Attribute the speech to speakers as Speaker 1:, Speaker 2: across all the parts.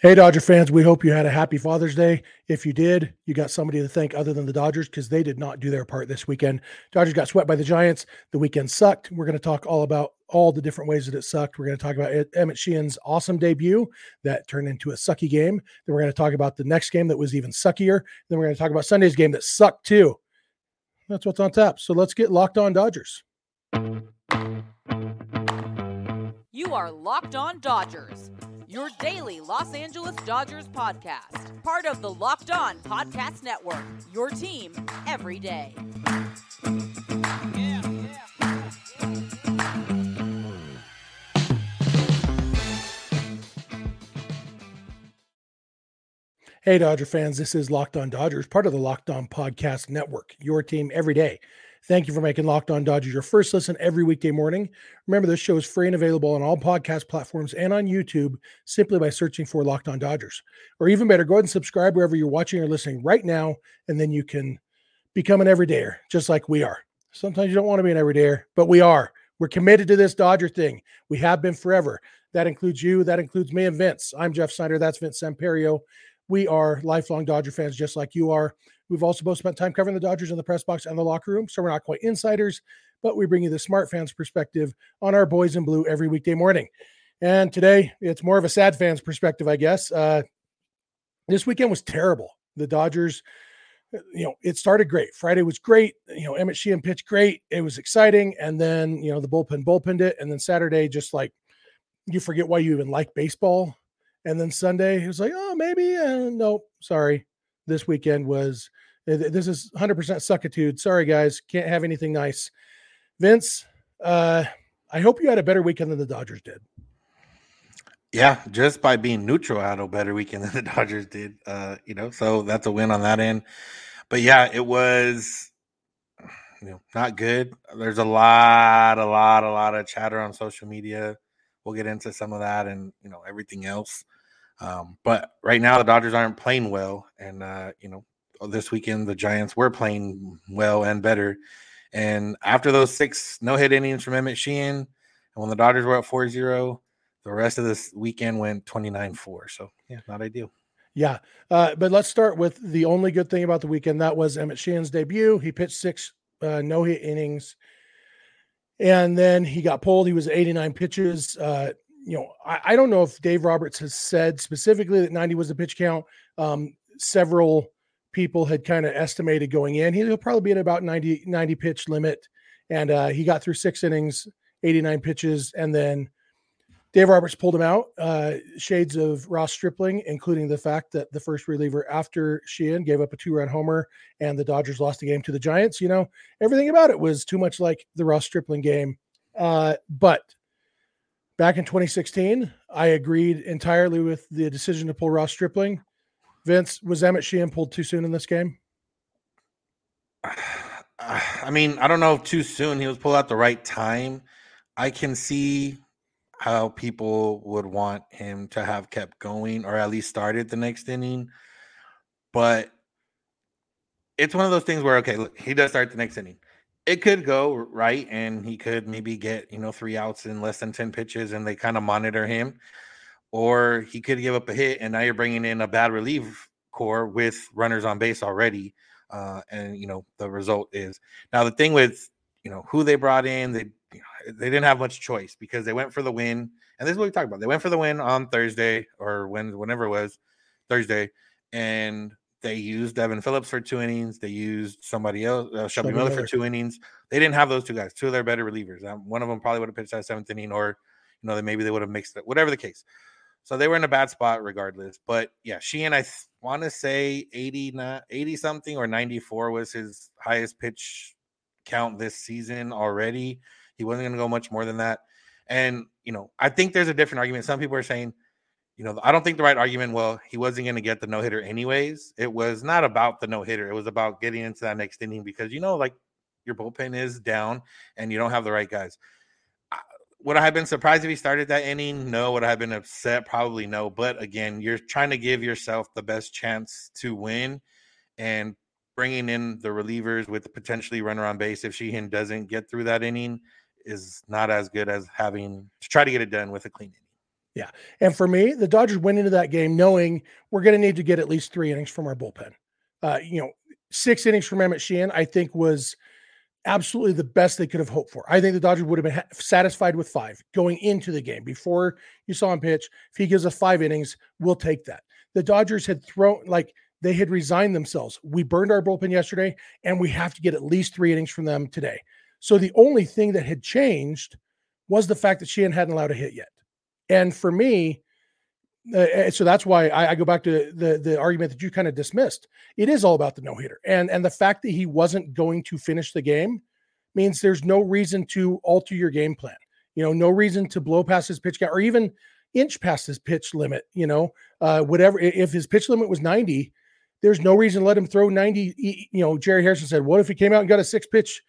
Speaker 1: Hey, Dodger fans, we hope you had a happy Father's Day. If you did, you got somebody to thank other than the Dodgers because they did not do their part this weekend. Dodgers got swept by the Giants. The weekend sucked. We're going to talk all about all the different ways that it sucked. We're going to talk about Emmet Sheehan's awesome debut that turned into a sucky game. Then we're going to talk about the next game that was even suckier. Then we're going to talk about Sunday's game that sucked too. That's what's on tap. So let's get locked on Dodgers.
Speaker 2: You are Locked On Dodgers your daily Los Angeles Dodgers podcast. Part of the Locked On Podcast Network, your team every day.
Speaker 1: Hey, Dodger fans, this is Locked On Dodgers, part of the Locked On Podcast Network, your team every day. Thank you for making Locked On Dodgers your first listen every weekday morning. Remember, this show is free and available on all podcast platforms and on YouTube simply by searching for Locked On Dodgers. Or even better, go ahead and subscribe wherever you're watching or listening right now, and then you can become an everydayer, just like we are. Sometimes you don't want to be an everydayer, but we are. We're committed to this Dodger thing. We have been forever. That includes you. That includes me and Vince. I'm Jeff Snider. That's Vince Samperio. We are lifelong Dodger fans, just like you are. We've also both spent time covering the Dodgers in the press box and the locker room, so we're not quite insiders, but we bring you the smart fans perspective on our boys in blue every weekday morning. And today, it's more of a sad fans perspective, I guess. Uh, this weekend was terrible. The Dodgers, you know, it started great. Friday was great. You know, Emmet Sheehan pitched great. It was exciting. And then, you know, the bullpen bullpenned it. And then Saturday, just like you forget why you even like baseball. And then Sunday, it was like, oh, maybe. Uh, no, sorry this weekend was this is 100% suckitude. Sorry, guys, can't have anything nice. Vince, uh, I hope you had a better weekend than the Dodgers did.
Speaker 3: Yeah, just by being neutral, I had a better weekend than the Dodgers did. Uh, you know, so that's a win on that end. But yeah, it was you know not good. There's a lot, a lot, a lot of chatter on social media. We'll get into some of that and you know everything else. Um, but right now the Dodgers aren't playing well, and uh, you know this weekend the Giants were playing well and better. And after those six no hit innings from Emmet Sheehan, and when the Dodgers were at 4-0, the rest of this weekend went 29-4. So yeah, not ideal.
Speaker 1: Yeah, uh, but let's start with the only good thing about the weekend. That was Emmet Sheehan's debut. He pitched six uh, no hit innings, and then he got pulled. He was 89 pitches. Uh, you know, I, I, don't know if Dave Roberts has said specifically that 90 was the pitch count. Um, several people had kind of estimated going in. He'll probably be at about 90, 90 pitch limit. And uh, he got through six innings, 89 pitches, and then Dave Roberts pulled him out. Uh, shades of Ross Stripling, including the fact that the first reliever after Sheehan gave up a two run homer and the Dodgers lost the game to the Giants. You know, everything about it was too much like the Ross Stripling game. Uh, but Back in 2016, I agreed entirely with the decision to pull Ross Stripling. Vince, was Emmet Sheehan pulled too soon in this game?
Speaker 3: I mean, I don't know if too soon. He was pulled at the right time. I can see how people would want him to have kept going or at least started the next inning. But it's one of those things where, okay, look, he does start the next inning it could go right and he could maybe get you know three outs in less than 10 pitches and they kind of monitor him or he could give up a hit and now you're bringing in a bad relief core with runners on base already uh, and you know the result is. Now the thing with you know who they brought in they they didn't have much choice because they went for the win and this is what we talked about they went for the win on thursday or when whenever it was thursday and they used Evan Phillips for two innings. They used somebody else, uh, Shelby, Miller, Miller, for two innings. They didn't have those two guys. Two of their better relievers. Um, one of them probably would have pitched that seventh inning, or you know, maybe they would have mixed it. Whatever the case. So they were in a bad spot regardless. But yeah, Sheehan, I th- want to say 80, 80 something or 94 was his highest pitch count this season already. He wasn't going to go much more than that. And, you know, I think there's a different argument. Some people are saying, you know, I don't think the right argument, well, he wasn't going to get the no hitter anyways. It was not about the no hitter. It was about getting into that next inning because, you know, like your bullpen is down and you don't have the right guys. Would I have been surprised if he started that inning? No. Would I have been upset? Probably no. But again, you're trying to give yourself the best chance to win and bringing in the relievers with potentially runner on base if Sheehan doesn't get through that inning is not as good as having to try to get it done with a clean inning.
Speaker 1: Yeah. And for me, the Dodgers went into that game knowing we're going to need to get at least three innings from our bullpen. Uh, you know, six innings from Emmet Sheehan, I think was absolutely the best they could have hoped for. I think the Dodgers would have been ha- satisfied with five going into the game before you saw him pitch. If he gives us five innings, we'll take that. The Dodgers had thrown like they had resigned themselves. We burned our bullpen yesterday, and we have to get at least three innings from them today. So the only thing that had changed was the fact that Sheehan hadn't allowed a hit yet. And for me, uh, so that's why I, I, go back to the the argument that you kind of dismissed. It is all about the no hitter, and and the fact that he wasn't going to finish the game means there's no reason to alter your game plan. You know, no reason to blow past his pitch count or even inch past his pitch limit. You know, uh, whatever. If his pitch limit was 90, there's no reason to let him throw 90. You know, Jerry Hairston said, "What if he came out and got a six pitch,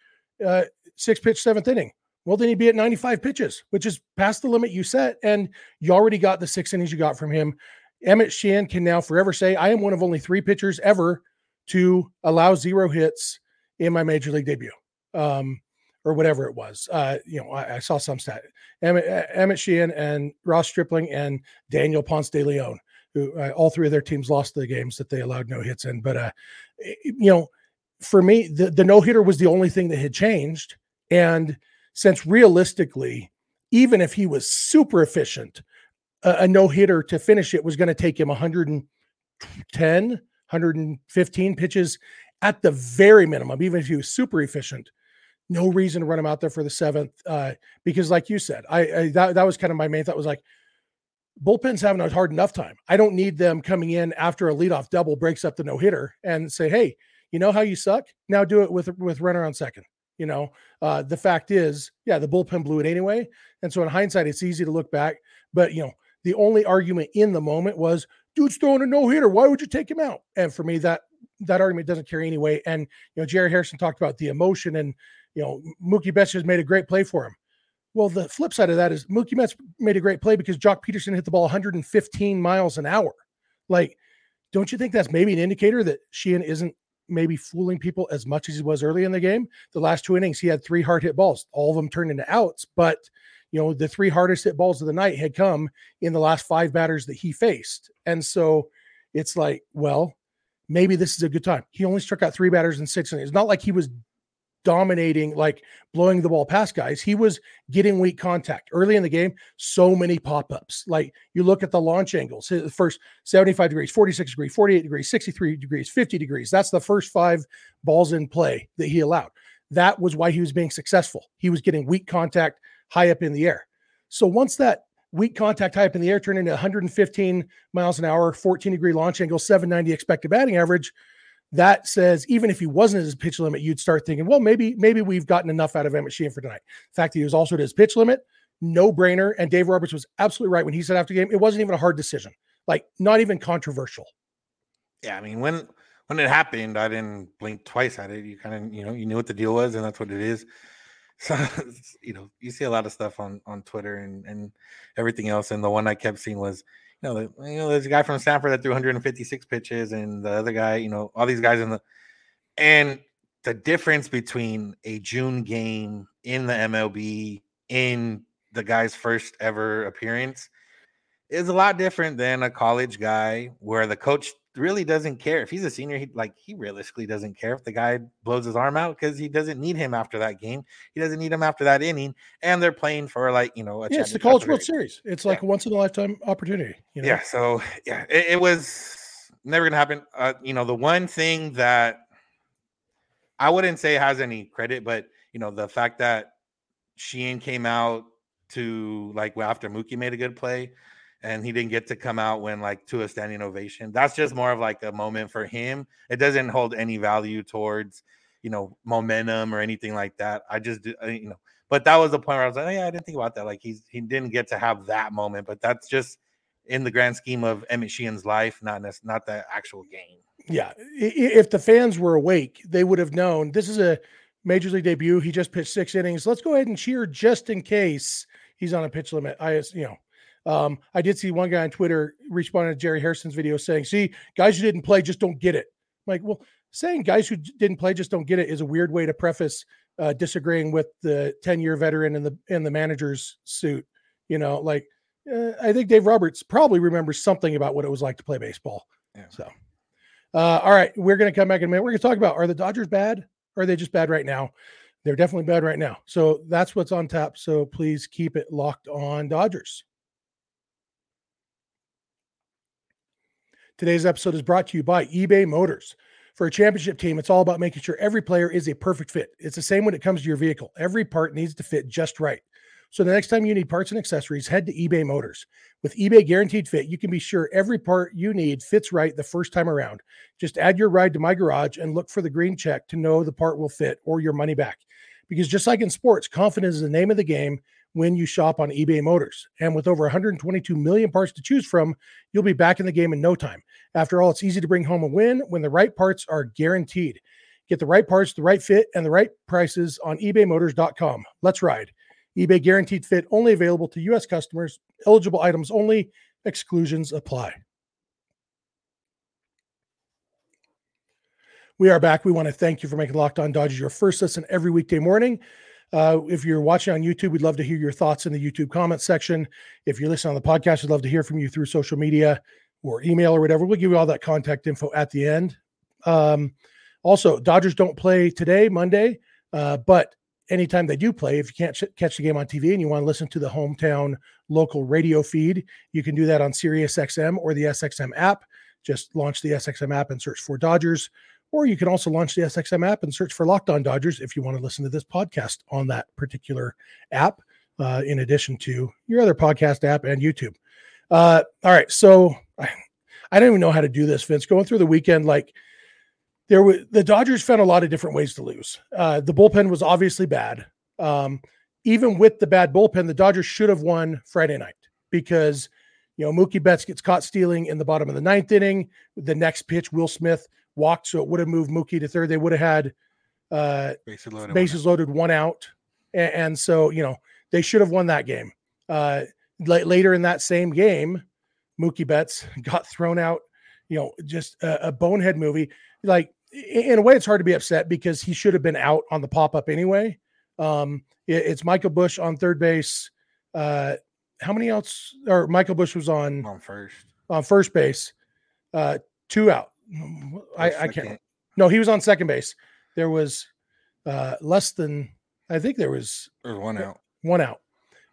Speaker 1: uh, six pitch seventh inning?" Well, then he'd be at 95 pitches, which is past the limit you set. And you already got the six innings you got from him. Emmet Sheehan can now forever say, I am one of only three pitchers ever to allow zero hits in my major league debut. Um, or whatever it was. Uh, you know, I, I, saw some stat. Emmet, Emmet Sheehan and Ross Stripling and Daniel Ponce de Leon, who uh, all three of their teams lost the games that they allowed no hits in. But, uh, you know, for me, the, the no hitter was the only thing that had changed. And since realistically, even if he was super efficient, a, a no hitter to finish it was going to take him 110, 115 pitches at the very minimum, even if he was super efficient. No reason to run him out there for the seventh, uh, because like you said, I, I that, that was kind of my main thought was like, bullpen's having a hard enough time. I don't need them coming in after a leadoff double breaks up the no hitter and say, "Hey, you know how you suck? Now do it with with runner on second. You know, uh, the fact is, yeah, the bullpen blew it anyway. And so in hindsight, it's easy to look back. But, you know, the only argument in the moment was, dude's throwing a no hitter. Why would you take him out? And for me, that that argument doesn't carry any weight. And, you know, Jerry Hairston talked about the emotion and, you know, Mookie Betts has made a great play for him. Well, the flip side of that is Mookie Betts made a great play because Joc Pederson hit the ball 115 miles an hour. Like, don't you think that's maybe an indicator that Sheehan isn't maybe fooling people as much as he was early in the game. The last two innings, he had three hard hit balls. All of them turned into outs, but you know the three hardest hit balls of the night had come in the last five batters that he faced, and so it's like, well, maybe this is a good time. He only struck out three batters in six innings. It's not like he was dominating, like blowing the ball past guys. He was getting weak contact early in the game. So many pop ups. Like you look at the launch angles, the first 75 degrees, 46 degrees, 48 degrees, 63 degrees, 50 degrees. That's the first five balls in play that he allowed. That was why he was being successful. He was getting weak contact high up in the air. So once that weak contact high up in the air turned into 115 miles an hour, 14 degree launch angle, 790 expected batting average, that says even if he wasn't at his pitch limit, you'd start thinking, well, maybe maybe we've gotten enough out of Emmet Sheehan for tonight. The fact that he was also at his pitch limit, no brainer. And Dave Roberts was absolutely right when he said after the game, it wasn't even a hard decision, like not even controversial.
Speaker 3: Yeah, I mean when when it happened, I didn't blink twice at it. You kind of you know you knew what the deal was, and that's what it is. So you know you see a lot of stuff on on Twitter and and everything else, and the one I kept seeing was know, the, you know, there's a guy from Stanford that threw 156 pitches, and the other guy, you know, all these guys in the, and the difference between a June game in the MLB in the guy's first ever appearance is a lot different than a college guy where the coach really doesn't care if he's a senior. He like he realistically doesn't care if the guy blows his arm out because he doesn't need him after that game. He doesn't need him after that inning, and they're playing for like you know.
Speaker 1: yeah, it's the College World Series. It's like yeah. a once in a lifetime opportunity. You know?
Speaker 3: Yeah. So yeah, it, it was never gonna happen. Uh, you know, the one thing that I wouldn't say has any credit, but you know, the fact that Sheehan came out to like after Mookie made a good play and he didn't get to come out when like to a standing ovation. That's just more of like a moment for him. It doesn't hold any value towards you know momentum or anything like that. I just uh, you know, but that was the point where I was like, oh, yeah, I didn't think about that. Like he's he didn't get to have that moment, but that's just in the grand scheme of Emmet Sheehan's life, not not the actual game.
Speaker 1: Yeah, if the fans were awake, they would have known this is a major league debut. He just pitched six innings. Let's go ahead and cheer just in case he's on a pitch limit. I, you know, um, I did see one guy on Twitter responding to Jerry Hairston's video saying, "See, guys who didn't play just don't get it." I'm like, well, saying guys who didn't play just don't get it is a weird way to preface uh, disagreeing with the 10 year veteran in the in the manager's suit. You know, like uh, I think Dave Roberts probably remembers something about what it was like to play baseball.
Speaker 3: Yeah.
Speaker 1: So, uh, all right, we're going to come back in a minute. We're going to talk about are the Dodgers bad or are they just bad right now? They're definitely bad right now. So that's what's on tap. So please keep it locked on Dodgers. Today's episode is brought to you by eBay Motors. For a championship team, it's all about making sure every player is a perfect fit. It's the same when it comes to your vehicle. Every part needs to fit just right. So the next time you need parts and accessories, head to eBay Motors. With eBay Guaranteed Fit, you can be sure every part you need fits right the first time around. Just add your ride to my garage and look for the green check to know the part will fit or your money back. Because just like in sports, confidence is the name of the game when you shop on eBay Motors. And with over 122 million parts to choose from, you'll be back in the game in no time. After all, it's easy to bring home a win when the right parts are guaranteed. Get the right parts, the right fit, and the right prices on ebaymotors.com. Let's ride eBay guaranteed fit only available to U.S. customers. Eligible items only. Exclusions apply. We are back. We want to thank you for making Locked On Dodgers your first listen every weekday morning. Uh, if you're watching on YouTube, we'd love to hear your thoughts in the YouTube comment section. If you're listening on the podcast, we'd love to hear from you through social media or email or whatever. We'll give you all that contact info at the end. Um, also, Dodgers don't play today, Monday, uh, but anytime they do play, if you can't ch- catch the game on TV and you want to listen to the hometown local radio feed, you can do that on SiriusXM or the SXM app. Just launch the SXM app and search for Dodgers. Or you can also launch the SXM app and search for Locked On Dodgers if you want to listen to this podcast on that particular app, uh, in addition to your other podcast app and YouTube. Uh, all right. So I, I don't even know how to do this, Vince. Going through the weekend, like, there was the Dodgers found a lot of different ways to lose. Uh, the bullpen was obviously bad. Um, even with the bad bullpen, the Dodgers should have won Friday night because you know Mookie Betts gets caught stealing in the bottom of the ninth inning. The next pitch, Will Smith walked, so it would have moved Mookie to third. They would have had uh,
Speaker 3: Bases loaded.
Speaker 1: bases loaded, one out, and, and so you know they should have won that game. Uh, la- later in that same game, Mookie Betts got thrown out. You know, just a, a bonehead movie. Like in a way, it's hard to be upset because he should have been out on the pop up anyway. Um, it- it's Michael Busch on third base. Uh, how many outs? Or Michael Busch was on
Speaker 3: on first.
Speaker 1: on first base. Uh, two out. I, I can't. No, he was on second base. There was uh, less than. I think there was
Speaker 3: There's one out.
Speaker 1: one out.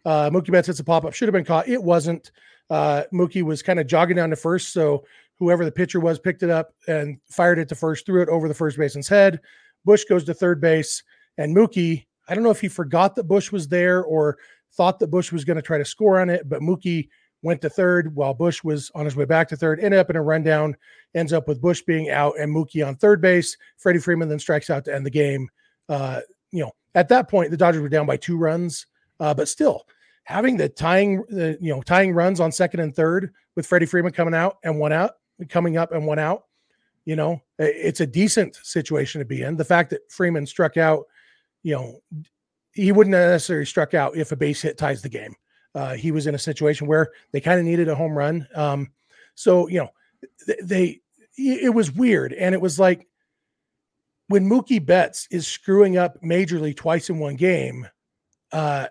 Speaker 1: Uh, Mookie Betts hits a pop up. Should have been caught. It wasn't. Uh, Mookie was kind of jogging down to first, so whoever the pitcher was picked it up and fired it to first, threw it over the first baseman's head. Busch goes to third base, and Mookie. I don't know if he forgot that Busch was there or thought that Busch was going to try to score on it, but Mookie went to third while Busch was on his way back to third. Ended up in a rundown. Ends up with Busch being out and Mookie on third base. Freddie Freeman then strikes out to end the game. Uh, you know, at that point, the Dodgers were down by two runs, uh, but still having the tying, the you know, tying runs on second and third with Freddie Freeman coming out and one out, coming up and one out. You know, it's a decent situation to be in. The fact that Freeman struck out, you know, he wouldn't have necessarily struck out if a base hit ties the game. Uh, he was in a situation where they kind of needed a home run. Um, so you know, they it was weird, and it was like when Mookie Betts is screwing up majorly twice in one game, uh,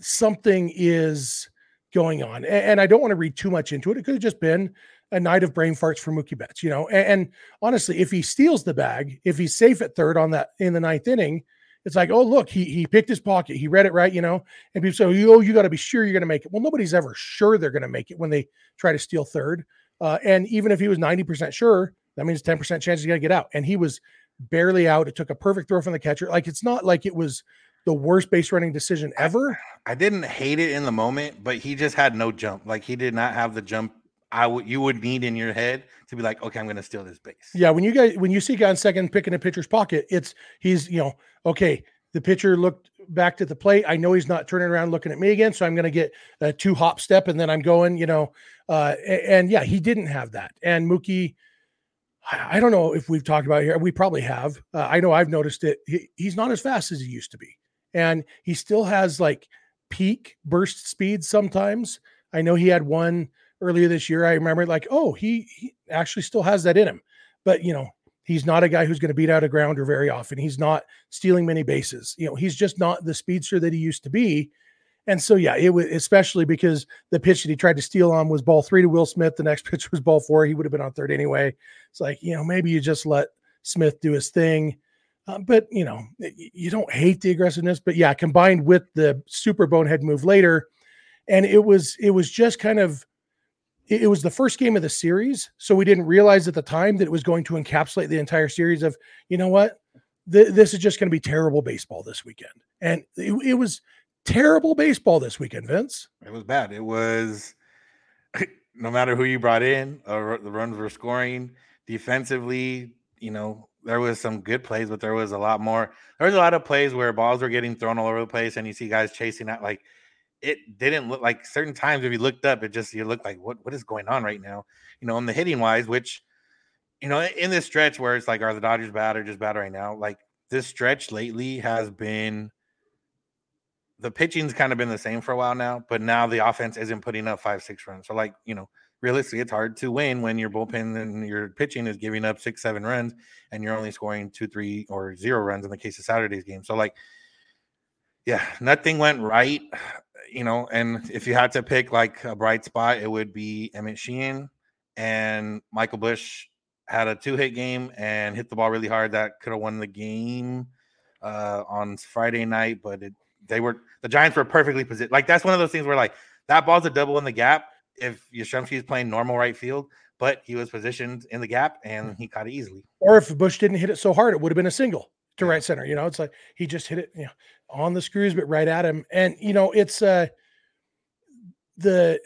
Speaker 1: something is going on. A- And, I don't want to read too much into it. It could have just been a night of brain farts for Mookie Betts, you know. And, and honestly, if he steals the bag, if he's safe at third on that in the ninth inning, it's like, oh look, he he picked his pocket, he read it right, you know. And people say, oh, you got to be sure you're going to make it. Well, nobody's ever sure they're going to make it when they try to steal third. Uh, and even if he was 90% sure, that means 10% chance he's going to get out. And he was barely out. It took a perfect throw from the catcher. Like it's not like it was the worst base running decision ever.
Speaker 3: I didn't hate it in the moment, but he just had no jump. Like he did not have the jump I would you would need in your head to be like, okay, I'm gonna steal this base.
Speaker 1: Yeah, when you guys when you see guy in second picking a pitcher's pocket, it's he's you know okay. The pitcher looked back to the plate. I know he's not turning around looking at me again, so I'm going to get a two hop step and then I'm going. You know, uh, and, yeah, he didn't have that. And Mookie, I don't know if we've talked about it here. We probably have. Uh, I know I've noticed it. He, he's not as fast as he used to be, and he still has like peak burst speed sometimes. I know he had one earlier this year. I remember like, oh, he, he actually still has that in him. But you know, he's not a guy who's going to beat out a grounder very often. He's not stealing many bases. You know, he's just not the speedster that he used to be. And so, yeah, it was especially because the pitch that he tried to steal on was ball three to Will Smith. The next pitch was ball four. He would have been on third anyway. It's like, you know, maybe you just let Smith do his thing. Uh, but, you know, you don't hate the aggressiveness. But yeah, combined with the super bonehead move later. And it was, it was just kind of, it, it was the first game of the series. So we didn't realize at the time that it was going to encapsulate the entire series of, you know what? Th- this is just going to be terrible baseball this weekend. And it, it was, terrible baseball this weekend, Vince.
Speaker 3: It was bad. It was no matter who you brought in, uh, the runs were scoring defensively. You know, there was some good plays, but there was a lot more. There was a lot of plays where balls were getting thrown all over the place, and you see guys chasing that. Like it didn't look like certain times if you looked up, it just you look like what what is going on right now? You know, in the hitting wise, which you know, in this stretch where it's like, are the Dodgers bad or just bad right now? Like this stretch lately has been the pitching's kind of been the same for a while now, but now the offense isn't putting up five, six runs. So, like, you know, realistically, it's hard to win when your bullpen and your pitching is giving up six, seven runs and you're only scoring two, three, or zero runs in the case of Saturday's game. So, like, yeah, nothing went right, you know. And if you had to pick like a bright spot, it would be Emmet Sheehan and Michael Busch had a two hit game and hit the ball really hard that could have won the game uh, on Friday night, but it they were the Giants were perfectly positioned. Like that's one of those things where like that ball's a double in the gap if Yastrzemski is playing normal right field, but he was positioned in the gap and he caught it easily.
Speaker 1: Or if Busch didn't hit it so hard, it would have been a single to right center. You know, it's like he just hit it, you know, on the screws, but right at him. And you know, it's uh the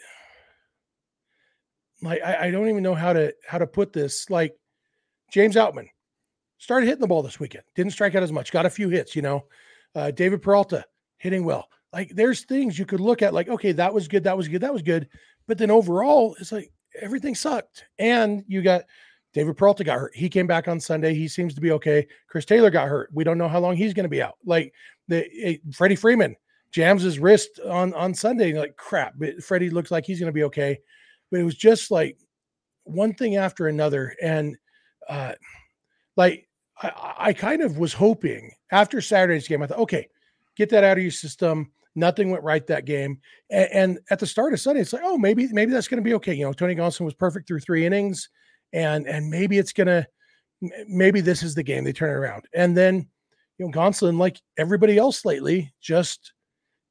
Speaker 1: like I, I don't even know how to how to put this. Like James Outman started hitting the ball this weekend, didn't strike out as much, got a few hits, you know. Uh, David Peralta hitting well. Like there's things you could look at, like, okay, that was good, that was good, that was good. But then overall, it's like everything sucked. And you got David Peralta got hurt. He came back on Sunday. He seems to be okay. Chris Taylor got hurt. We don't know how long he's going to be out. Like the eh, Freddie Freeman jams his wrist on on Sunday. Like crap, but Freddie looks like he's going to be okay. But it was just like one thing after another, and uh, like I, I kind of was hoping after Saturday's game. I thought, okay, get that out of your system. Nothing went right that game. And, and at the start of Sunday, it's like, oh, maybe maybe that's going to be okay. You know, Tony Gonsolin was perfect through three innings, and and maybe it's gonna maybe this is the game they turn it around. And then you know, Gonsolin, like everybody else lately, just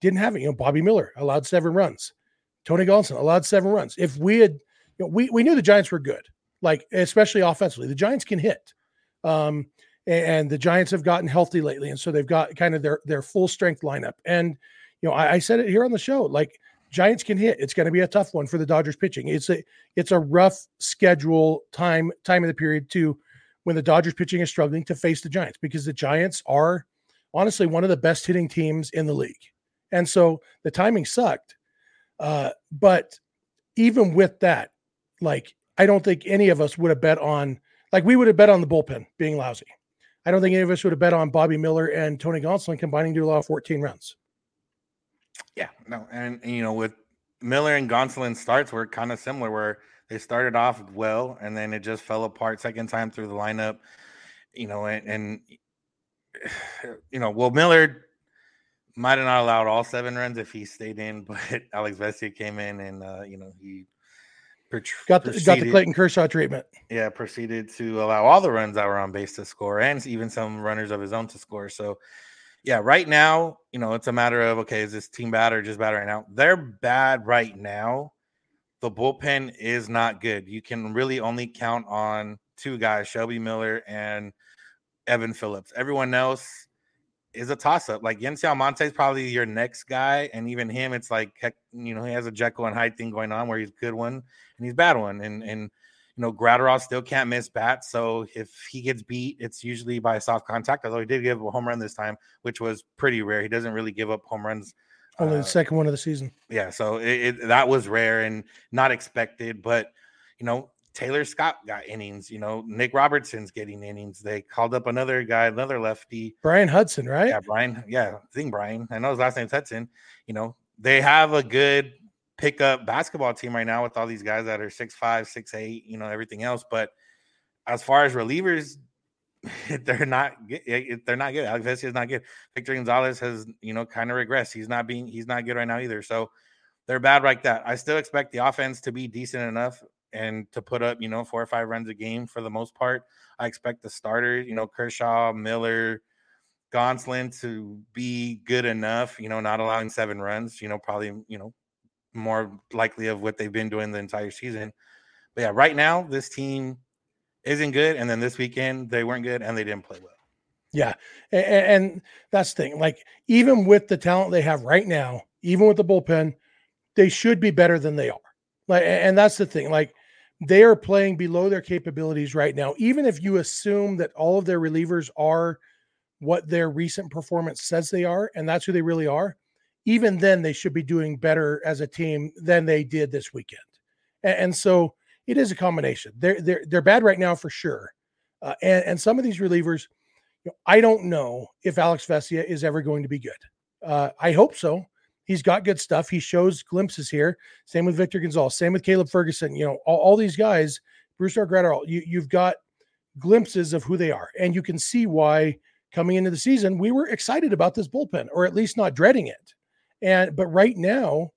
Speaker 1: didn't have it. You know, Bobby Miller allowed seven runs. Tony Gonsolin allowed seven runs. If we had, you know, we we knew the Giants were good, like especially offensively. The Giants can hit. Um, and the Giants have gotten healthy lately, and so they've got kind of their their full strength lineup. And you know, I, I said it here on the show, like Giants can hit. It's going to be a tough one for the Dodgers pitching. It's a it's a rough schedule time time of the period too, when the Dodgers pitching is struggling to face the Giants because the Giants are honestly one of the best hitting teams in the league, and so the timing sucked. Uh, but even with that, like I don't think any of us would have bet on like we would have bet on the bullpen being lousy. I don't think any of us would have bet on Bobby Miller and Tony Gonsolin combining to allow 14 runs.
Speaker 3: Yeah, no, and, and you know, with Miller and Gonsolin starts were kind of similar, where they started off well and then it just fell apart second time through the lineup. You know, and, and you know, well, Miller might have not allowed all seven runs if he stayed in, but Alex Vesia came in and uh, you know he
Speaker 1: got the, got the Clayton Kershaw treatment.
Speaker 3: Yeah, proceeded to allow all the runs that were on base to score, and even some runners of his own to score. So, yeah, right now, you know, it's a matter of okay, is this team bad or just bad right now? They're bad right now. The bullpen is not good. You can really only count on two guys, Shelby Miller and Evan Phillips. Everyone else is a toss up. Like Yency Almonte is probably your next guy, and even him, it's like heck, you know, he has a Jekyll and Hyde thing going on where he's good one and he's bad one, and and you know Graterol still can't miss bats. So if he gets beat, it's usually by soft contact. Although he did give a home run this time, which was pretty rare. He doesn't really give up home runs.
Speaker 1: Only uh, the second one of the season.
Speaker 3: Yeah, so it, it, that was rare and not expected, but you know Tayler Scott got innings. You know, Nick Robertson's getting innings. They called up another guy, another lefty,
Speaker 1: Bryan Hudson, right?
Speaker 3: Yeah, Bryan. Yeah, I think Bryan. I know his last name's Hudson. You know, they have a good pickup basketball team right now with all these guys that are six five, six eight. You know, everything else. But as far as relievers, they're not good. Eh, eh, they're not good. Alex Vesia is not good. Victor Gonzalez has you know kind of regressed. He's not being he's not good right now either. So they're bad like that. I still expect the offense to be decent enough and to put up you know four or five runs a game for the most part. I expect the starters, you know Kershaw, Miller, Gonsolin to be good enough. You know, not allowing seven runs. You know, probably you know more likely of what they've been doing the entire season. But yeah, right now this team isn't good, and then this weekend they weren't good and they didn't play well.
Speaker 1: Yeah, and, and that's the thing. Like even with the talent they have right now, even with the bullpen, they should be better than they are. Like, and that's the thing. Like they are playing below their capabilities right now. Even if you assume that all of their relievers are what their recent performance says they are, and that's who they really are, even then they should be doing better as a team than they did this weekend. And, and so it is a combination. They're they're they're bad right now for sure, uh, and and some of these relievers, you know, I don't know if Alex Vesia is ever going to be good. Uh, I hope so. He's got good stuff. He shows glimpses here. Same with Victor Gonzalez. Same with Caleb Ferguson. You know, all, all these guys, Brusdar Graterol, you, you've got glimpses of who they are. And you can see why coming into the season, we were excited about this bullpen, or at least not dreading it. And but right now,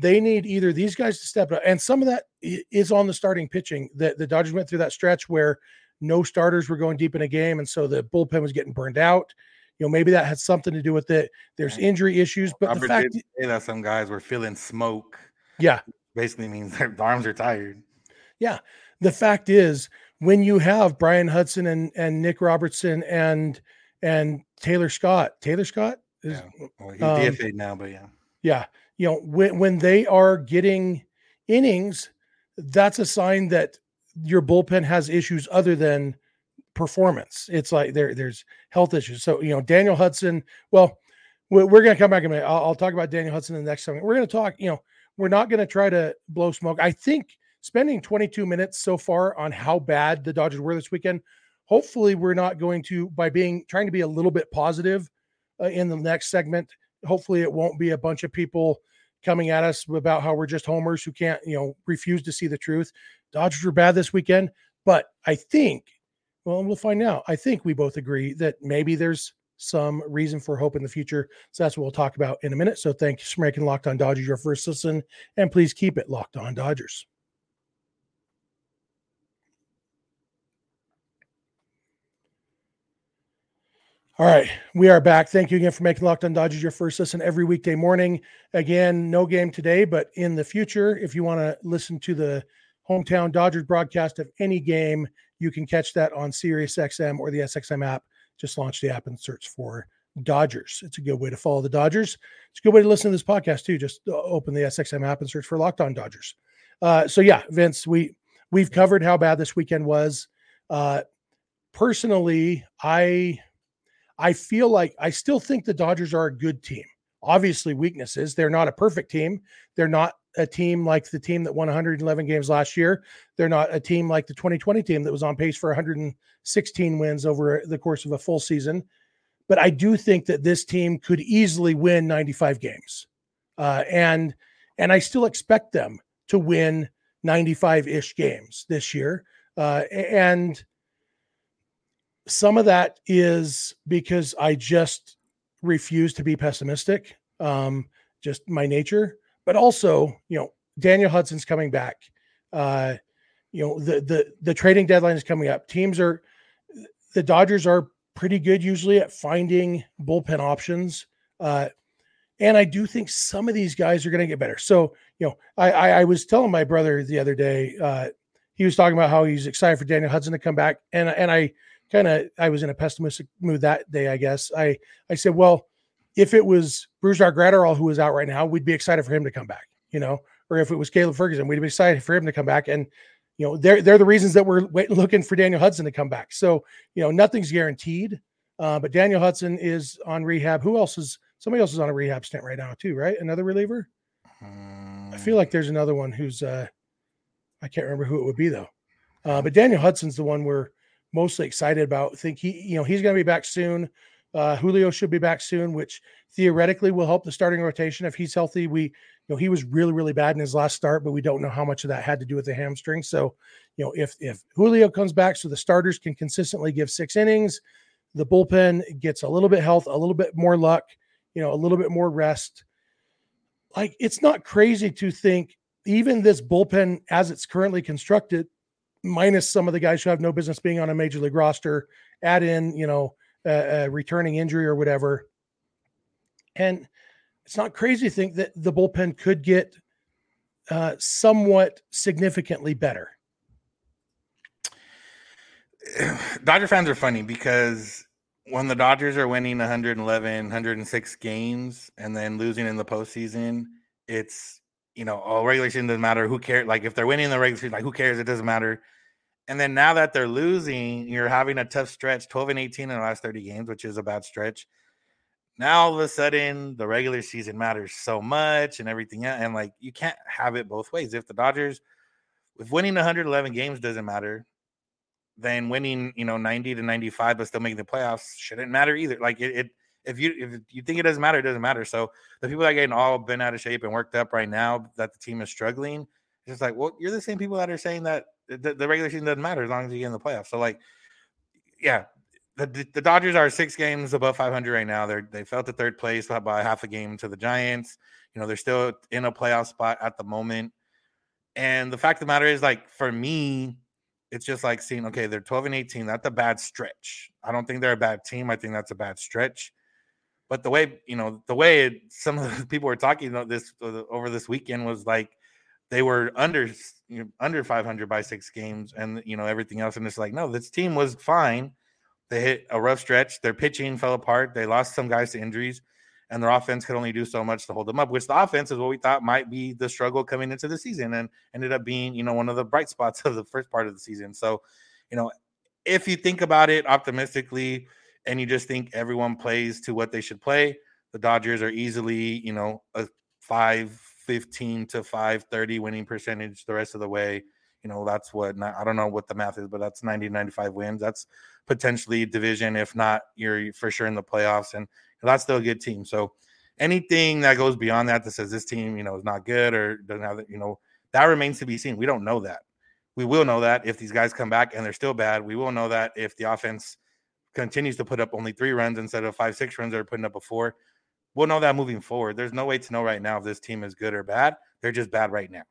Speaker 1: they need either these guys to step up, and some of that is on the starting pitching. That the Dodgers went through that stretch where no starters were going deep in a game, and so the bullpen was getting burned out. You know, maybe that had something to do with it. There's injury issues, but
Speaker 3: Robert
Speaker 1: the fact
Speaker 3: did say that some guys were feeling smoke.
Speaker 1: Yeah,
Speaker 3: basically means their arms are tired.
Speaker 1: Yeah, the fact is when you have Bryan Hudson and and Nick Robertson and and Tayler Scott, Tayler Scott is
Speaker 3: yeah. well, he's um, DFA now, but yeah,
Speaker 1: yeah, you know when when they are getting innings, that's a sign that your bullpen has issues other than performance. It's like there there's health issues. So you know Daniel Hudson. Well, we're, going to come back in a minute. I'll, I'll, talk about Daniel Hudson in the next segment. We're going to talk. You know, we're not going to try to blow smoke. I think spending 22 minutes so far on how bad the Dodgers were this weekend. Hopefully, we're not going to by being trying to be a little bit positive uh, in the next segment. Hopefully, it won't be a bunch of people coming at us about how we're just homers who can't, you know, refuse to see the truth. Dodgers were bad this weekend, but I think well, we'll find out. I think we both agree that maybe there's some reason for hope in the future. So that's what we'll talk about in a minute. So thank you for making Locked On Dodgers your first listen, and please keep it Locked On Dodgers. All right, we are back. Thank you again for making Locked On Dodgers your first listen every weekday morning. Again, no game today, but in the future, if you want to listen to the hometown Dodgers broadcast of any game, you can catch that on Sirius XM or the SXM app. Just launch the app and search for Dodgers. It's a good way to follow the Dodgers. It's a good way to listen to this podcast too. Just uh, open the SXM app and search for Locked On Dodgers. Uh, so yeah, Vince, we we've covered how bad this weekend was. Uh, personally, I I feel like I still think the Dodgers are a good team. Obviously, weaknesses. They're not a perfect team. They're not a team like the team that won 111 games last year. They're not a team like the 2020 team that was on pace for 116 wins over the course of a full season. But I do think that this team could easily win 95 games, uh, and and I still expect them to win 95 ish games this year. Uh, and some of that is because I just refuse to be pessimistic, um, just my nature but also, you know, Daniel Hudson's coming back. Uh, you know, the the the trading deadline is coming up. Teams are the Dodgers are pretty good usually at finding bullpen options. Uh, and I do think some of these guys are going to get better. So, you know, I, I, I was telling my brother the other day, uh, he was talking about how he's excited for Daniel Hudson to come back, and and I kind of I was in a pessimistic mood that day. I guess I I said, well, if it was Brusdar Graterol who was out right now, we'd be excited for him to come back, you know, or if it was Caleb Ferguson, we'd be excited for him to come back. And, you know, they're, they're the reasons that we're waiting, looking for Daniel Hudson to come back. So, you know, nothing's guaranteed. Uh, but Daniel Hudson is on rehab. Who else is somebody else is on a rehab stint right now, too, right? Another reliever? Um, I feel like there's another one who's uh I can't remember who it would be though. Uh, but Daniel Hudson's the one we're mostly excited about. Think he, you know, he's gonna be back soon. Uh, Julio should be back soon, which theoretically will help the starting rotation if he's healthy. We you know, he was really, really bad in his last start, but we don't know how much of that had to do with the hamstring. So, you know, if if Julio comes back, so the starters can consistently give six innings, the bullpen gets a little bit health, a little bit more luck, you know, a little bit more rest. Like it's not crazy to think even this bullpen as it's currently constructed, minus some of the guys who have no business being on a major league roster, add in, you know, a, a returning injury or whatever. And it's not crazy to think that the bullpen could get uh, somewhat significantly better.
Speaker 3: Dodger fans are funny because when the Dodgers are winning 111, 106 games and then losing in the postseason, it's you know, oh, regular season doesn't matter. Who cares? Like if they're winning the regular season, like who cares? It doesn't matter. And then now that they're losing, you're having a tough stretch, 12 and 18 in the last 30 games, which is a bad stretch now all of a sudden the regular season matters so much and everything. And like you can't have it both ways. If the Dodgers, if winning 111 games doesn't matter, then winning, you know, 90 to 95 but still making the playoffs shouldn't matter either. Like it, it if you if you think it doesn't matter, it doesn't matter. So the people that are getting all bent out of shape and worked up right now that the team is struggling, it's just like, well, you're the same people that are saying that the, the regular season doesn't matter as long as you get in the playoffs. So like, yeah, the, the Dodgers are six games above 500 right now. They're they fell to third place by half a game to the Giants. You know, they're still in a playoff spot at the moment. And the fact of the matter is, like for me, it's just like seeing okay, they're 12 and 18. That's a bad stretch. I don't think they're a bad team. I think that's a bad stretch. But the way you know, the way some of the people were talking about this uh, over this weekend was like they were under you know, under 500 by six games, and you know everything else. And it's like, no, this team was fine they hit a rough stretch. Their pitching fell apart. They lost some guys to injuries, and their offense could only do so much to hold them up. Which the offense is what we thought might be the struggle coming into the season, and ended up being you know one of the bright spots of the first part of the season. So, you know, if you think about it optimistically, and you just think everyone plays to what they should play, the Dodgers are easily you know a five fifteen to five thirty winning percentage the rest of the way. You know that's what i don't know what the math is but that's 90 95 wins. That's potentially division if not you're for sure in the playoffs and that's still a good team. So anything that goes beyond that that says this team you know is not good or doesn't have you know that remains to be seen. We don't know that. We will know that if these guys come back and they're still bad. We will know that if the offense continues to put up only three runs instead of five six runs they're putting up before we'll know that moving forward there's no way to know right now if this team is good or bad they're just bad right now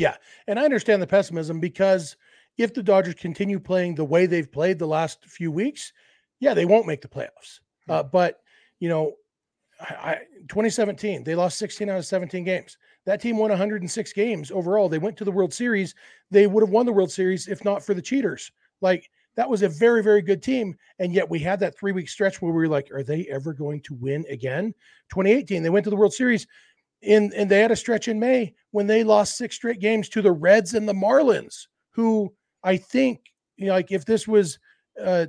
Speaker 1: yeah. And I understand the pessimism because if the Dodgers continue playing the way they've played the last few weeks, yeah, they won't make the playoffs. Uh, but, you know, I, 2017, they lost 16 out of 17 games. That team won 106 games overall. They went to the World Series. They would have won the World Series if not for the cheaters. Like, that was a very, very good team. And yet we had that three week stretch where we were like, are they ever going to win again? 2018, they went to the World Series in and they had a stretch in May when they lost six straight games to the Reds and the Marlins, who I think you know, like if this was uh,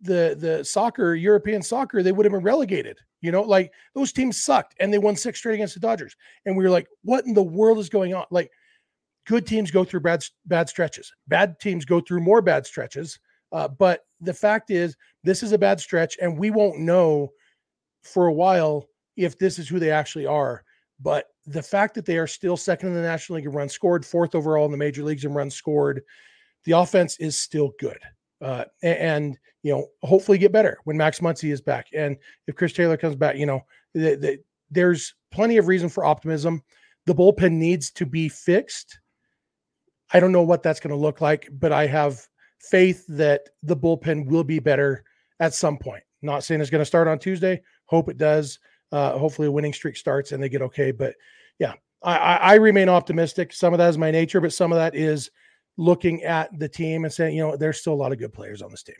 Speaker 1: the the soccer European soccer, they would have been relegated. You know, like those teams sucked and they won six straight against the Dodgers, and we were like, what in the world is going on? Like, good teams go through bad bad stretches, bad teams go through more bad stretches. Uh, but the fact is, this is a bad stretch, and we won't know for a while if this is who they actually are. But the fact that they are still second in the National League in runs scored, fourth overall in the major leagues in runs scored, the offense is still good. Uh, and, you know, hopefully get better when Max Muncy is back. And if Chris Taylor comes back, you know, the, the, there's plenty of reason for optimism. The bullpen needs to be fixed. I don't know what that's going to look like, but I have faith that the bullpen will be better at some point. Not saying it's going to start on Tuesday. Hope it does. Uh, hopefully, a winning streak starts and they get okay. But yeah, I, I, remain optimistic. Some of that is my nature, but some of that is looking at the team and saying, you know, there's still a lot of good players on this team.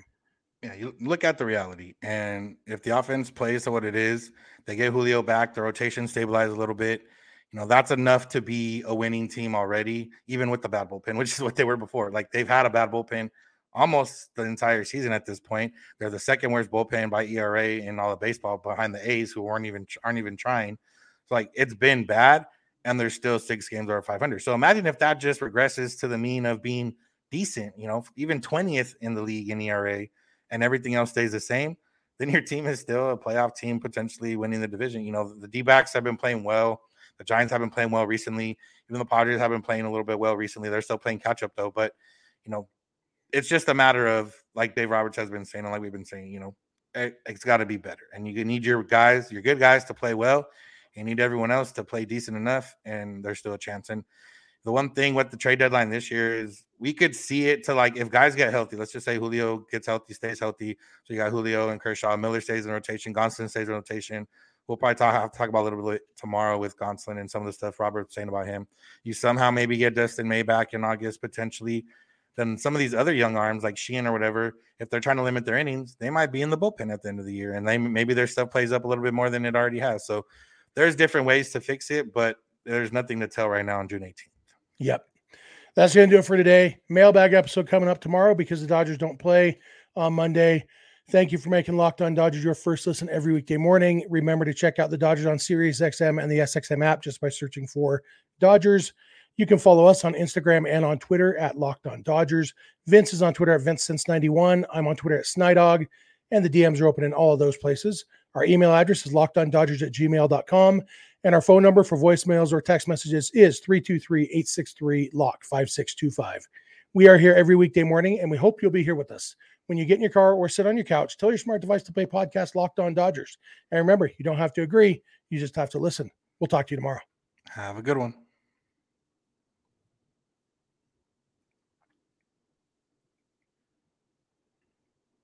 Speaker 3: Yeah, you look at the reality, and if the offense plays to what it is, they get Julio back, the rotation stabilize a little bit. You know, that's enough to be a winning team already, even with the bad bullpen, which is what they were before. Like they've had a bad bullpen almost the entire season at this point. They're the second worst bullpen by ERA in all of baseball behind the A's, who weren't even aren't even trying. So like it's been bad, and there's still six games over 500. So imagine if that just regresses to the mean of being decent, you know, even 20th in the league in ERA, and everything else stays the same. Then your team is still a playoff team, potentially winning the division. You know, the D backs have been playing well. The Giants have been playing well recently. Even the Padres have been playing a little bit well recently. They're still playing catch up though. But you know, it's just a matter of like Dave Roberts has been saying, and like we've been saying, you know, it, has got to be better. And you need your guys, your good guys, to play well. You need everyone else to play decent enough, and there's still a chance. And the one thing with the trade deadline this year is we could see it to like if guys get healthy. Let's just say Julio gets healthy, stays healthy. So you got Julio and Kershaw. Miller stays in rotation. Gonsolin stays in rotation. We'll probably talk talk about a little bit tomorrow with Gonsolin and some of the stuff Robert's saying about him. You somehow maybe get Dustin May back in August potentially. Then some of these other young arms like Sheehan or whatever, if they're trying to limit their innings, they might be in the bullpen at the end of the year, and they maybe their stuff plays up a little bit more than it already has. So there's different ways to fix it, but there's nothing to tell right now on June 18th.
Speaker 1: Yep. That's going to do it for today. Mailbag episode coming up tomorrow because the Dodgers don't play on Monday. Thank you for making Locked On Dodgers your first listen every weekday morning. Remember to check out the Dodgers on Sirius XM and the SXM app just by searching for Dodgers. You can follow us on Instagram and on Twitter at Locked On Dodgers. Vince is on Twitter at Vince since 91. I'm on Twitter at Snydog, and the DMs are open in all of those places. Our email address is lockedondodgers at gmail.com. And our phone number for voicemails or text messages is 323 863 LOCK 5625. We are here every weekday morning, and we hope you'll be here with us. When you get in your car or sit on your couch, tell your smart device to play podcast Locked On Dodgers. And remember, you don't have to agree, you just have to listen. We'll talk to you tomorrow.
Speaker 3: Have a good one.